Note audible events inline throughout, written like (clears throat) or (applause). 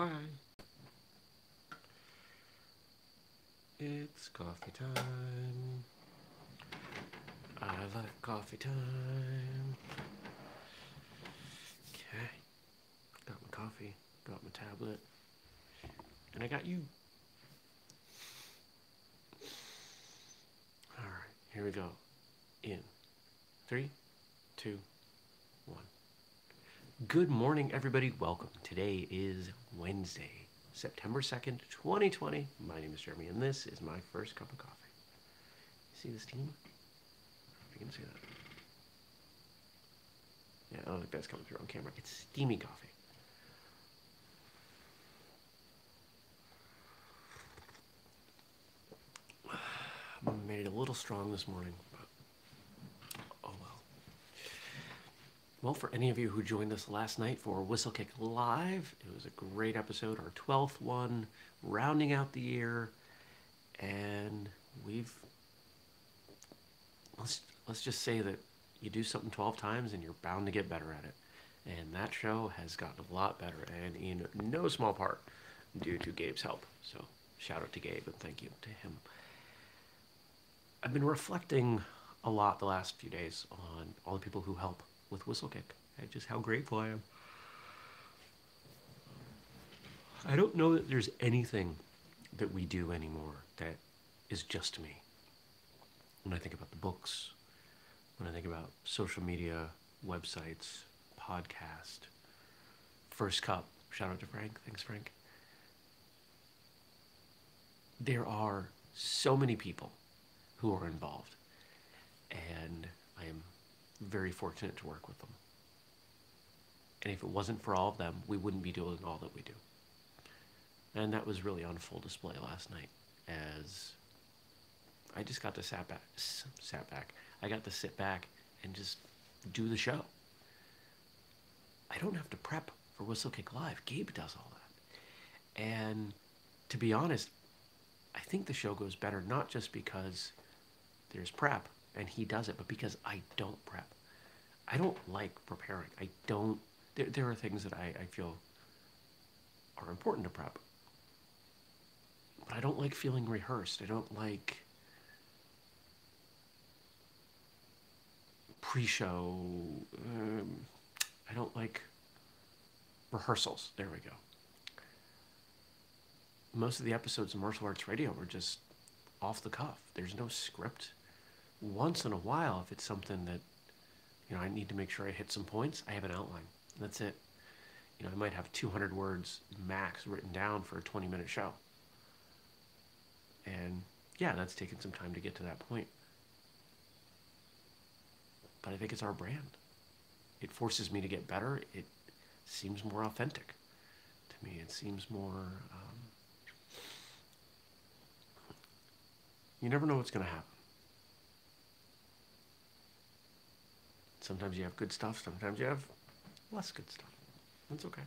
Hi. It's coffee time. I like coffee time. Okay. Got my coffee, got my tablet, and I got you. All right, here we go. In three, two, one. Good morning, everybody. Welcome. Today is Wednesday, September 2nd, 2020. My name is Jeremy, and this is my first cup of coffee. See the steam? You can see that. Yeah, I don't think that's coming through on camera. It's steamy coffee. I (sighs) made it a little strong this morning, but oh well. Well, for any of you who joined us last night for Whistlekick Live, it was a great episode, our 12th one, rounding out the year, and we've let's let's just say that you do something 12 times and you're bound to get better at it. And that show has gotten a lot better, and in no small part due to Gabe's help. So shout out to Gabe and thank you to him. I've been reflecting a lot the last few days on all the people who help with Whistlekick just how grateful I am. I don't know that there's anything that we do anymore that is just me. When I think about the books, when I think about social media, websites, podcast, First Cup, shout out to Frank. Thanks, Frank. There are so many people who are involved, and I am very fortunate to work with them. And if it wasn't for all of them, we wouldn't be doing all that we do. And that was really on full display last night as I just got to sat back, sat back. I got to sit back and just do the show. I don't have to prep for Whistlekick Live. Gabe does all that. And to be honest, I think the show goes better not just because there's prep and he does it, but because I don't prep. I don't like preparing. I don't. There, there are things that I, I feel are important to prep. But I don't like feeling rehearsed. I don't like pre-show. Um, I don't like rehearsals. There we go. Most of the episodes of Martial Arts Radio were just off the cuff. There's no script. Once in a while, if it's something that you know I need to make sure I hit some points, I have an outline. That's it. You know, I might have 200 words max written down for a 20-minute show. And yeah, that's taken some time to get to that point but I think it's our brand. It forces me to get better. It seems more authentic to me. It seems more. Um, you never know what's going to happen. Sometimes you have good stuff, sometimes you have less good stuff. That's okay.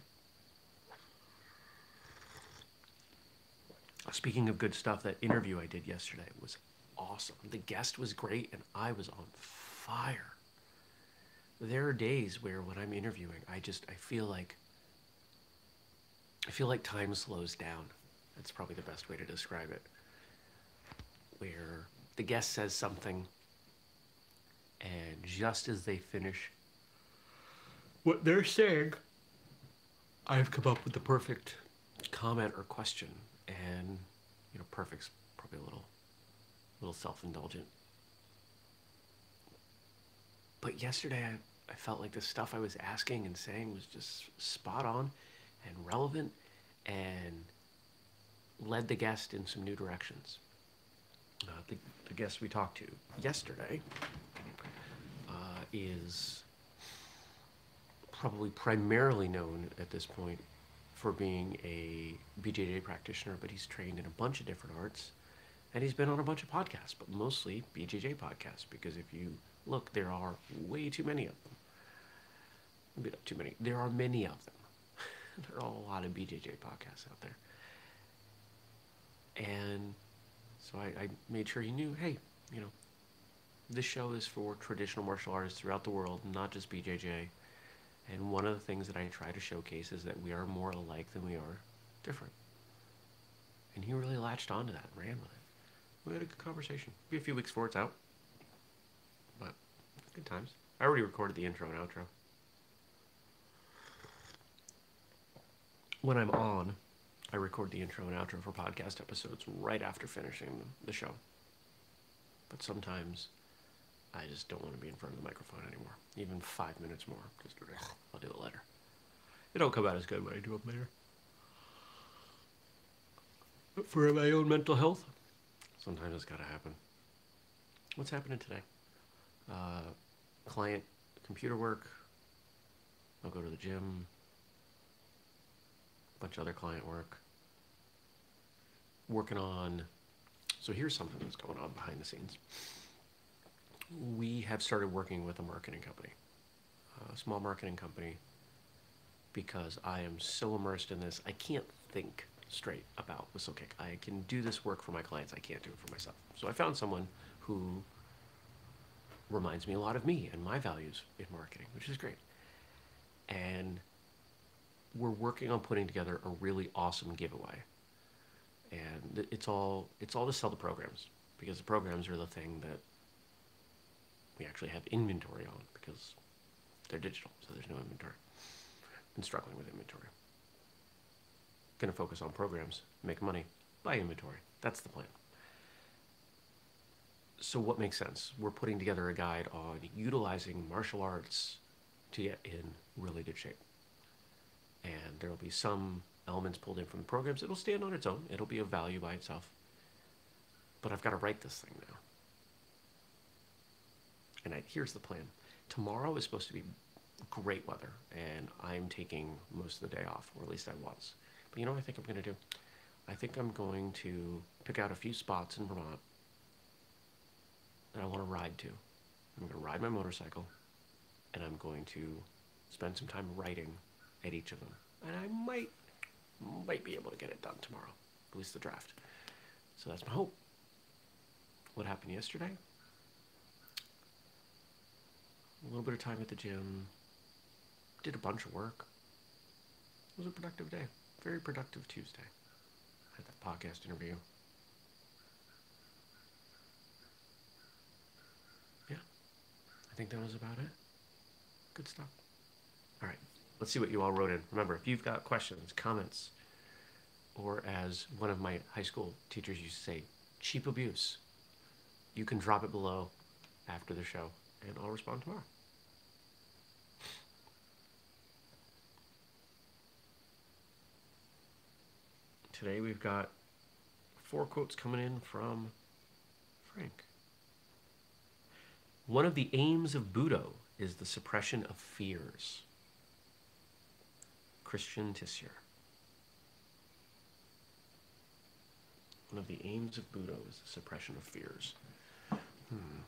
Speaking of good stuff, that interview I did yesterday was awesome. The guest was great, and I was on fire there are days where when I'm interviewing, I just I feel like I feel like time slows down. That's probably the best way to describe it. Where the guest says something and just as they finish what they're saying, I've come up with the perfect comment or question and you know perfect's probably a little little self-indulgent. But yesterday I I felt like the stuff I was asking and saying was just spot on and relevant and led the guest in some new directions. Uh, the, the guest we talked to yesterday is probably primarily known at this point for being a BJJ practitioner, but he's trained in a bunch of different arts and he's been on a bunch of podcasts, but mostly BJJ podcasts because if you look, there are way too many of them. Maybe not too many. There are many of them. (laughs) there are a lot of BJJ podcasts out there. And so I, I made sure he knew, hey, you know, this show is for traditional martial artists throughout the world, not just BJJ. And one of the things that I try to showcase is that we are more alike than we are different. And he really latched onto that and ran with it. We had a good conversation. Be a few weeks before it's out. But good times. I already recorded the intro and outro. When I'm on, I record the intro and outro for podcast episodes right after finishing the show. But sometimes I just don't want to be in front of the microphone anymore. Even five minutes more. Just I'll do it later. It'll come out as good when I do it later. But for my own mental health, sometimes it's got to happen. What's happening today? Uh, client computer work. I'll go to the gym. A bunch of other client work. Working on. So here's something that's going on behind the scenes. We have started working with a marketing company, a small marketing company, because I am so immersed in this, I can't think straight about Whistlekick. I can do this work for my clients, I can't do it for myself. So I found someone who reminds me a lot of me and my values in marketing, which is great. And we're working on putting together a really awesome giveaway. And it's all it's all to sell the programs because the programs are the thing that we actually have inventory on because they're digital, so there's no inventory. Been struggling with inventory. To focus on programs, make money, buy inventory. That's the plan. So, what makes sense? We're putting together a guide on utilizing martial arts to get in really good shape. And there will be some elements pulled in from the programs. It'll stand on its own, it'll be of value by itself. But I've got to write this thing now. And I, here's the plan tomorrow is supposed to be great weather, and I'm taking most of the day off, or at least I was. But you know what I think I'm going to do? I think I'm going to pick out a few spots in Vermont that I want to ride to. I'm going to ride my motorcycle, and I'm going to spend some time writing at each of them. And I might, might be able to get it done tomorrow, at least the draft. So that's my hope. What happened yesterday? A little bit of time at the gym. Did a bunch of work. It was a productive day. Very productive Tuesday. I Had that podcast interview. Yeah. I think that was about it. Good stuff. All right. Let's see what you all wrote in. Remember, if you've got questions, comments, or as one of my high school teachers used to say, cheap abuse, you can drop it below after the show and I'll respond tomorrow. Today we've got four quotes coming in from Frank. One of the aims of Budo is the suppression of fears. Christian Tissier. One of the aims of Budo is the suppression of fears. Hmm.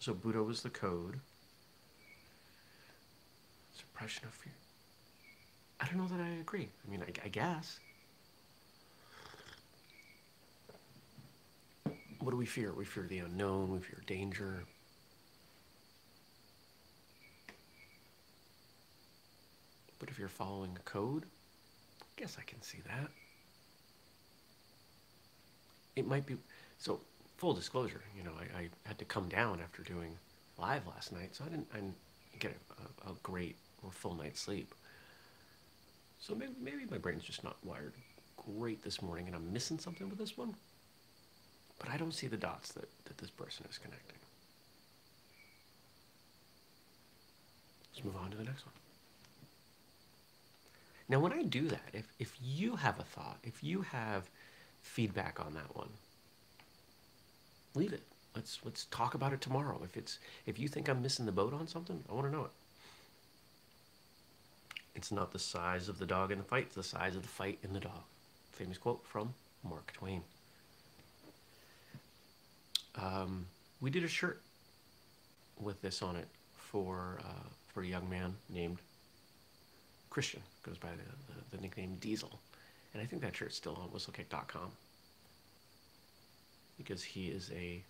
So Budo is the code. Suppression of fear. I don't know that I agree. I mean, I, I guess. What do we fear? We fear the unknown. We fear danger. But if you're following a code, I guess I can see that. It might be so. Full disclosure, you know, I, I had to come down after doing live last night, so I didn't, I didn't get a, a, a great or full night's sleep. So maybe, maybe my brain's just not wired great this morning, and I'm missing something with this one. But I don't see the dots that, that this person is connecting. Let's move on to the next one. Now, when I do that, if, if you have a thought, if you have feedback on that one, leave it. Let's let's talk about it tomorrow. If it's if you think I'm missing the boat on something, I want to know it. It's not the size of the dog in the fight, it's the size of the fight in the dog. Famous quote from Mark Twain. Um, we did a shirt with this on it for uh, for a young man named Christian. Goes by the, the, the nickname Diesel, and I think that shirt's still on whistlekick.com because he is a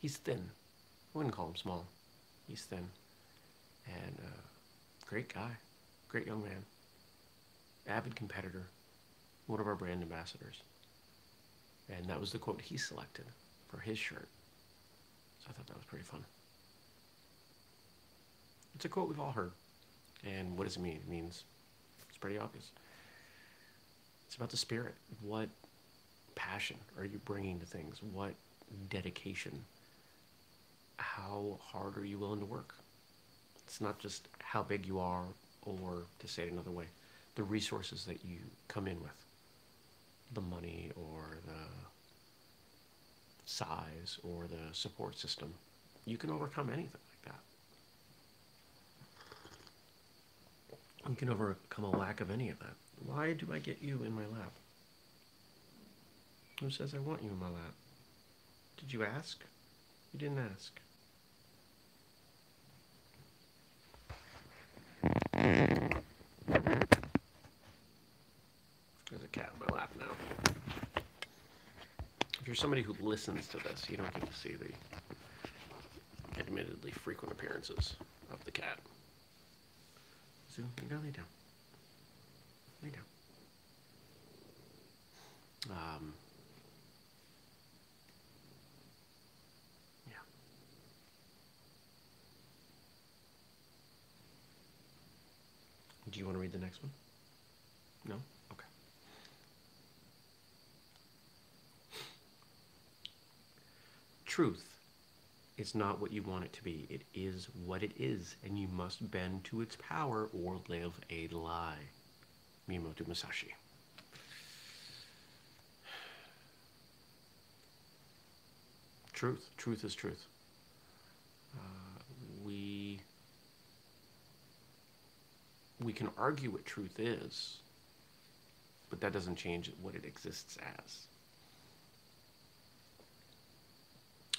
he's thin. I wouldn't call him small. He's thin. And uh, great guy, great young man, avid competitor, one of our brand ambassadors. And that was the quote he selected for his shirt. So I thought that was pretty fun. It's a quote we've all heard. And what does it mean? It means it's pretty obvious. It's about the spirit. What passion are you bringing to things? What dedication? How hard are you willing to work? It's not just how big you are, or to say it another way, the resources that you come in with the money or the size or the support system. You can overcome anything like that. You can overcome a lack of any of that. Why do I get you in my lap? Who says I want you in my lap? Did you ask? You didn't ask. There's a cat in my lap now. If you're somebody who listens to this, you don't get to see the admittedly frequent appearances of the cat. So, you go lay down. Lay down. Um, Do you want to read the next one? No? Okay. Truth is not what you want it to be. It is what it is, and you must bend to its power or live a lie. Miyamoto Musashi. Truth. Truth is truth. Uh, we we can argue what truth is, but that doesn't change what it exists as.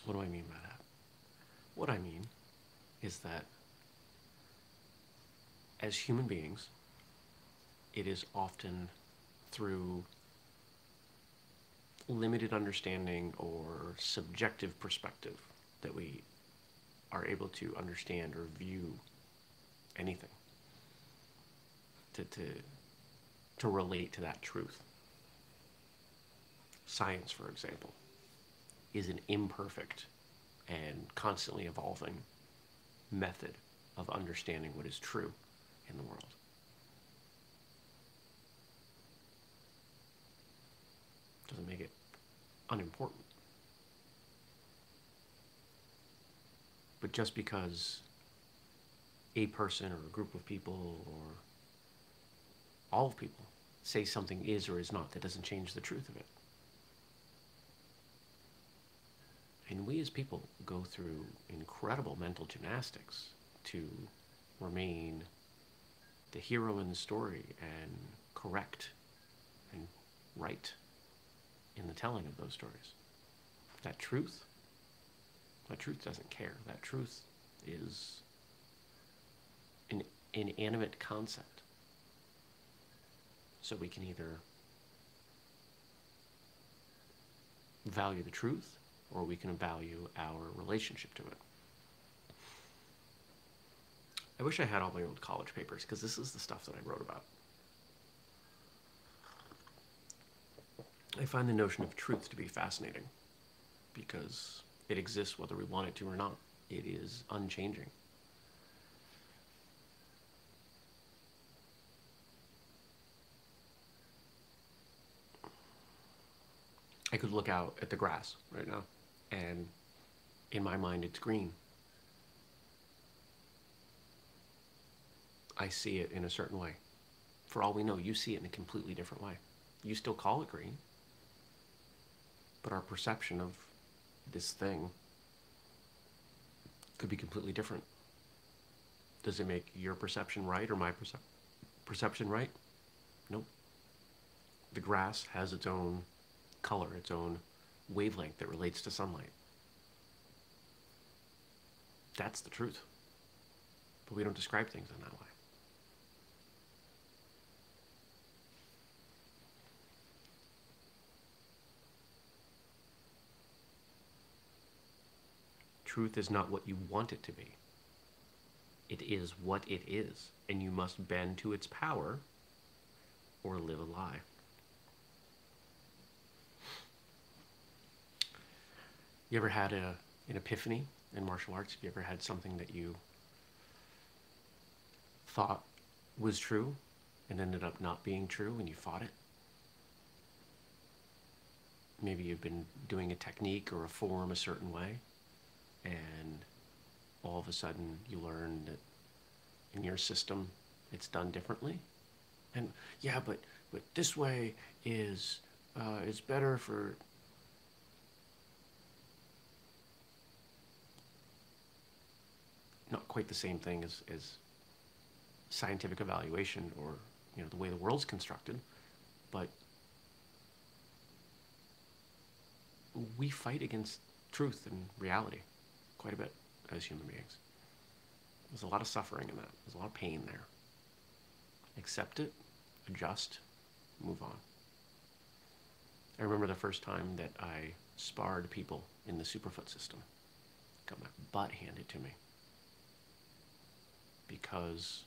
What do I mean by that? What I mean is that as human beings, it is often through limited understanding or subjective perspective that we are able to understand or view anything to, to, to relate to that truth. Science, for example, is an imperfect and constantly evolving method of understanding what is true in the world. Doesn't make it unimportant. But just because a person or a group of people or all people say something is or is not, that doesn't change the truth of it. And we as people go through incredible mental gymnastics to remain the hero in the story and correct and right in the telling of those stories. That truth, that truth doesn't care. That truth is an inanimate concept. So we can either value the truth or we can value our relationship to it. I wish I had all my old college papers because this is the stuff that I wrote about. I find the notion of truth to be fascinating because it exists whether we want it to or not. It is unchanging. I could look out at the grass right now, and in my mind, it's green. I see it in a certain way. For all we know, you see it in a completely different way. You still call it green, but our perception of this thing could be completely different. Does it make your perception right or my perce- perception right? Nope. The grass has its own color, its own wavelength that relates to sunlight. That's the truth. But we don't describe things in that way. Truth is not what you want it to be. It is what it is, and you must bend to its power or live a lie. You ever had a, an epiphany in martial arts? Have you ever had something that you thought was true and ended up not being true when you fought it? Maybe you've been doing a technique or a form a certain way, and all of a sudden you learn that in your system it's done differently. And yeah, but but this way is uh, is better for not quite the same thing as, as scientific evaluation or you know the way the world's constructed, but we fight against truth and reality quite a bit as human beings. There's a lot of suffering in that. There's a lot of pain there. Accept it, adjust, move on. I remember the first time that I sparred people in the Superfoot system. Got my butt handed to me because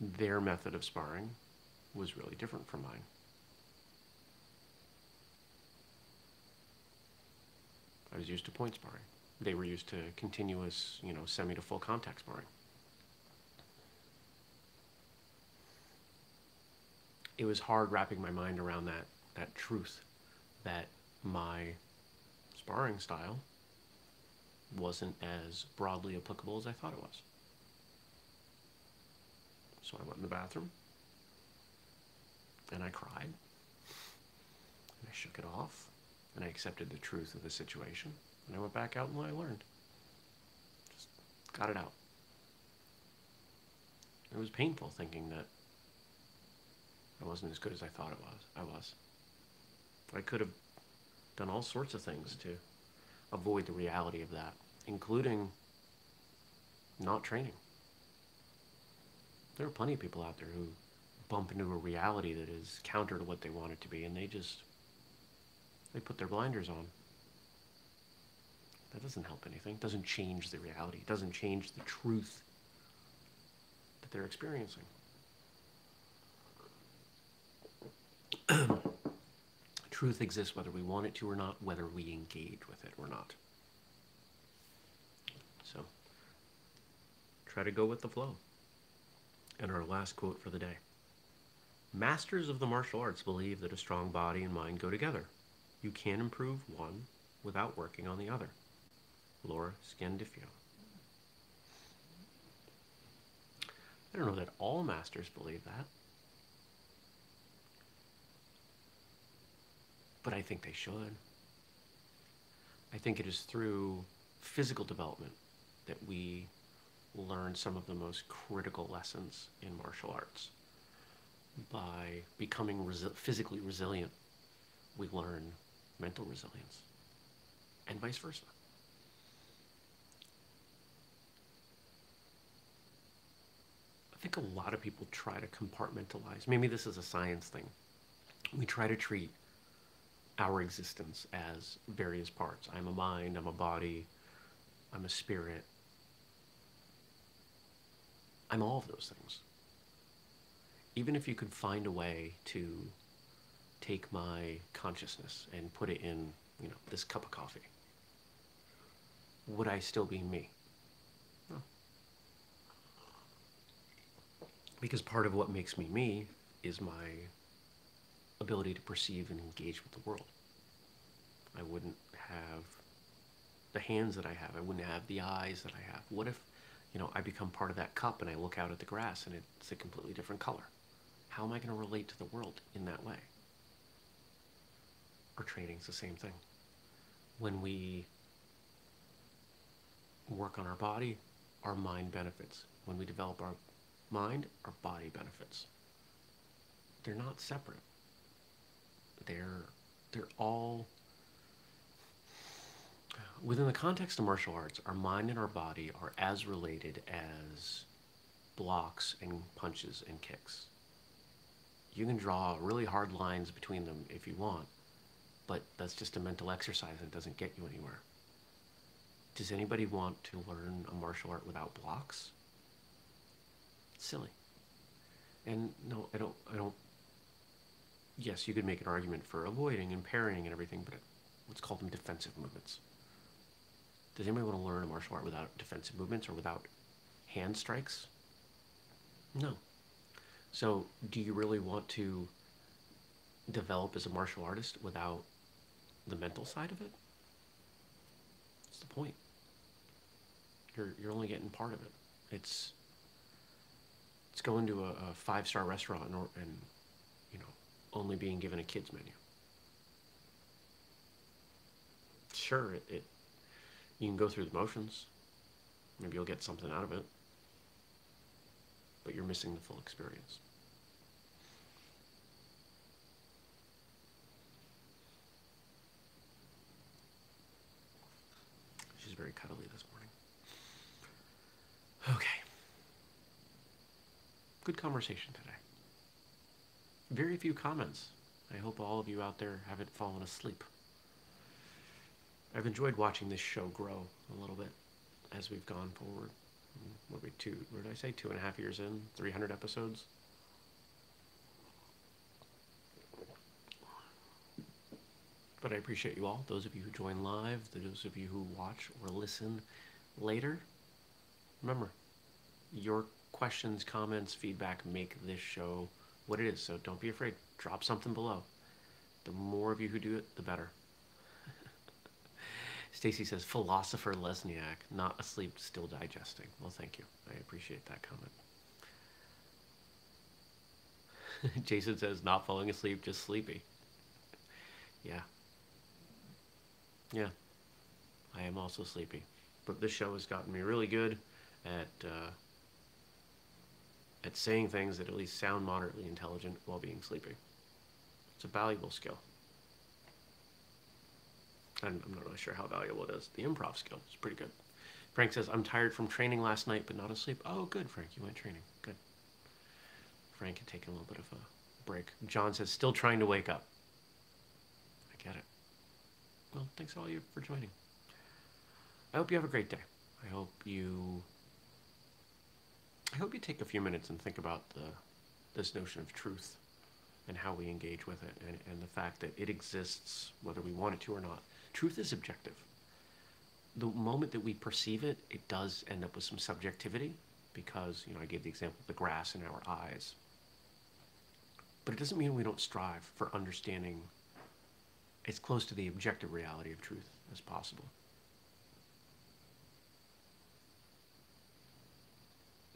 their method of sparring was really different from mine. I was used to point sparring. They were used to continuous, you know, semi to full contact sparring. It was hard wrapping my mind around that, that truth that my sparring style wasn't as broadly applicable as I thought it was. So I went in the bathroom and I cried and I shook it off and I accepted the truth of the situation and I went back out and I learned. Just got it out. It was painful thinking that I wasn't as good as I thought it was. I was. I could have done all sorts of things to avoid the reality of that including not training. There are plenty of people out there who bump into a reality that is counter to what they want it to be, and they just they put their blinders on. That doesn't help anything. It doesn't change the reality. It doesn't change the truth that they're experiencing. (clears throat) truth exists whether we want it to or not, whether we engage with it or not. So try to go with the flow. And our last quote for the day Masters of the martial arts believe that a strong body and mind go together. You can improve one without working on the other. Laura Scandiffio. I don't know that all masters believe that. But I think they should. I think it is through physical development that we learn some of the most critical lessons in martial arts. By becoming resi- physically resilient, we learn mental resilience, and vice versa. I think a lot of people try to compartmentalize. Maybe this is a science thing. We try to treat our existence as various parts. I'm a mind, I'm a body, I'm a spirit, I'm all of those things. Even if you could find a way to take my consciousness and put it in, you know, this cup of coffee, would I still be me? No. Because part of what makes me me is my ability to perceive and engage with the world. I wouldn't have the hands that I have. I wouldn't have the eyes that I have. What if you know, I become part of that cup and I look out at the grass and it's a completely different color. How am I going to relate to the world in that way? Our training's the same thing. When we work on our body, our mind benefits. When we develop our mind, our body benefits. They're not separate. They're they're all within the context of martial arts, our mind and our body are as related as blocks and punches and kicks. You can draw really hard lines between them if you want, but that's just a mental exercise and it doesn't get you anywhere. Does anybody want to learn a martial art without blocks? silly. And no, I don't. I don't. Yes, you could make an argument for avoiding and parrying and everything, but let's call them defensive movements. Does anybody want to learn a martial art without defensive movements or without hand strikes? No. So, do you really want to develop as a martial artist without the mental side of it? What's the point? You're you're only getting part of it. It's it's going to a, a five star restaurant and, and only being given a kids menu. Sure, it, it you can go through the motions. Maybe you'll get something out of it, but you're missing the full experience. She's very cuddly this morning. Okay. Good conversation today. Very few comments. I hope all of you out there haven't fallen asleep. I've enjoyed watching this show grow a little bit as we've gone forward. What we two? What did I say? Two and a half years in, 300 episodes. But I appreciate you all, those of you who join live, those of you who watch or listen later. Remember, your questions, comments, feedback make this show what it is. So don't be afraid. Drop something below. The more of you who do it, the better. (laughs) Stacy says, philosopher Lesniak, not asleep, still digesting. Well, thank you. I appreciate that comment. (laughs) Jason says, not falling asleep, just sleepy. Yeah. Yeah. I am also sleepy. But this show has gotten me really good at uh, at saying things that at least sound moderately intelligent while being sleepy. It's a valuable skill. I'm, I'm not really sure how valuable it is. The improv skill is pretty good. Frank says, I'm tired from training last night, but not asleep. Oh, good, Frank. You went training. Good. Frank had taken a little bit of a break. John says, still trying to wake up. I get it. Well, thanks all you for joining. I hope you have a great day. I hope you I hope you take a few minutes and think about the this notion of truth and how we engage with it and, and the fact that it exists whether we want it to or not. Truth is objective. The moment that we perceive it, it does end up with some subjectivity because, you know, I gave the example of the grass in our eyes. But it doesn't mean we don't strive for understanding as close to the objective reality of truth as possible.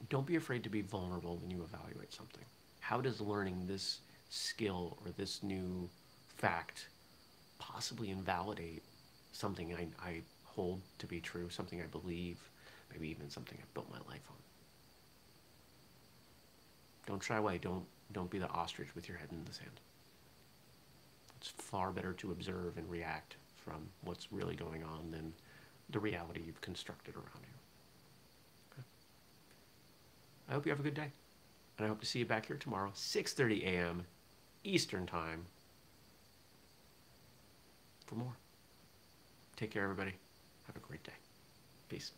Don't be afraid to be vulnerable when you evaluate something. How does learning this skill or this new fact possibly invalidate something I, I hold to be true, something I believe, maybe even something I've built my life on? Don't shy away. Don't don't be the ostrich with your head in the sand. It's far better to observe and react from what's really going on than the reality you've constructed around you. I hope you have a good day. And I hope to see you back here tomorrow, 6.30 a.m. Eastern Time for more. Take care, everybody. Have a great day. Peace.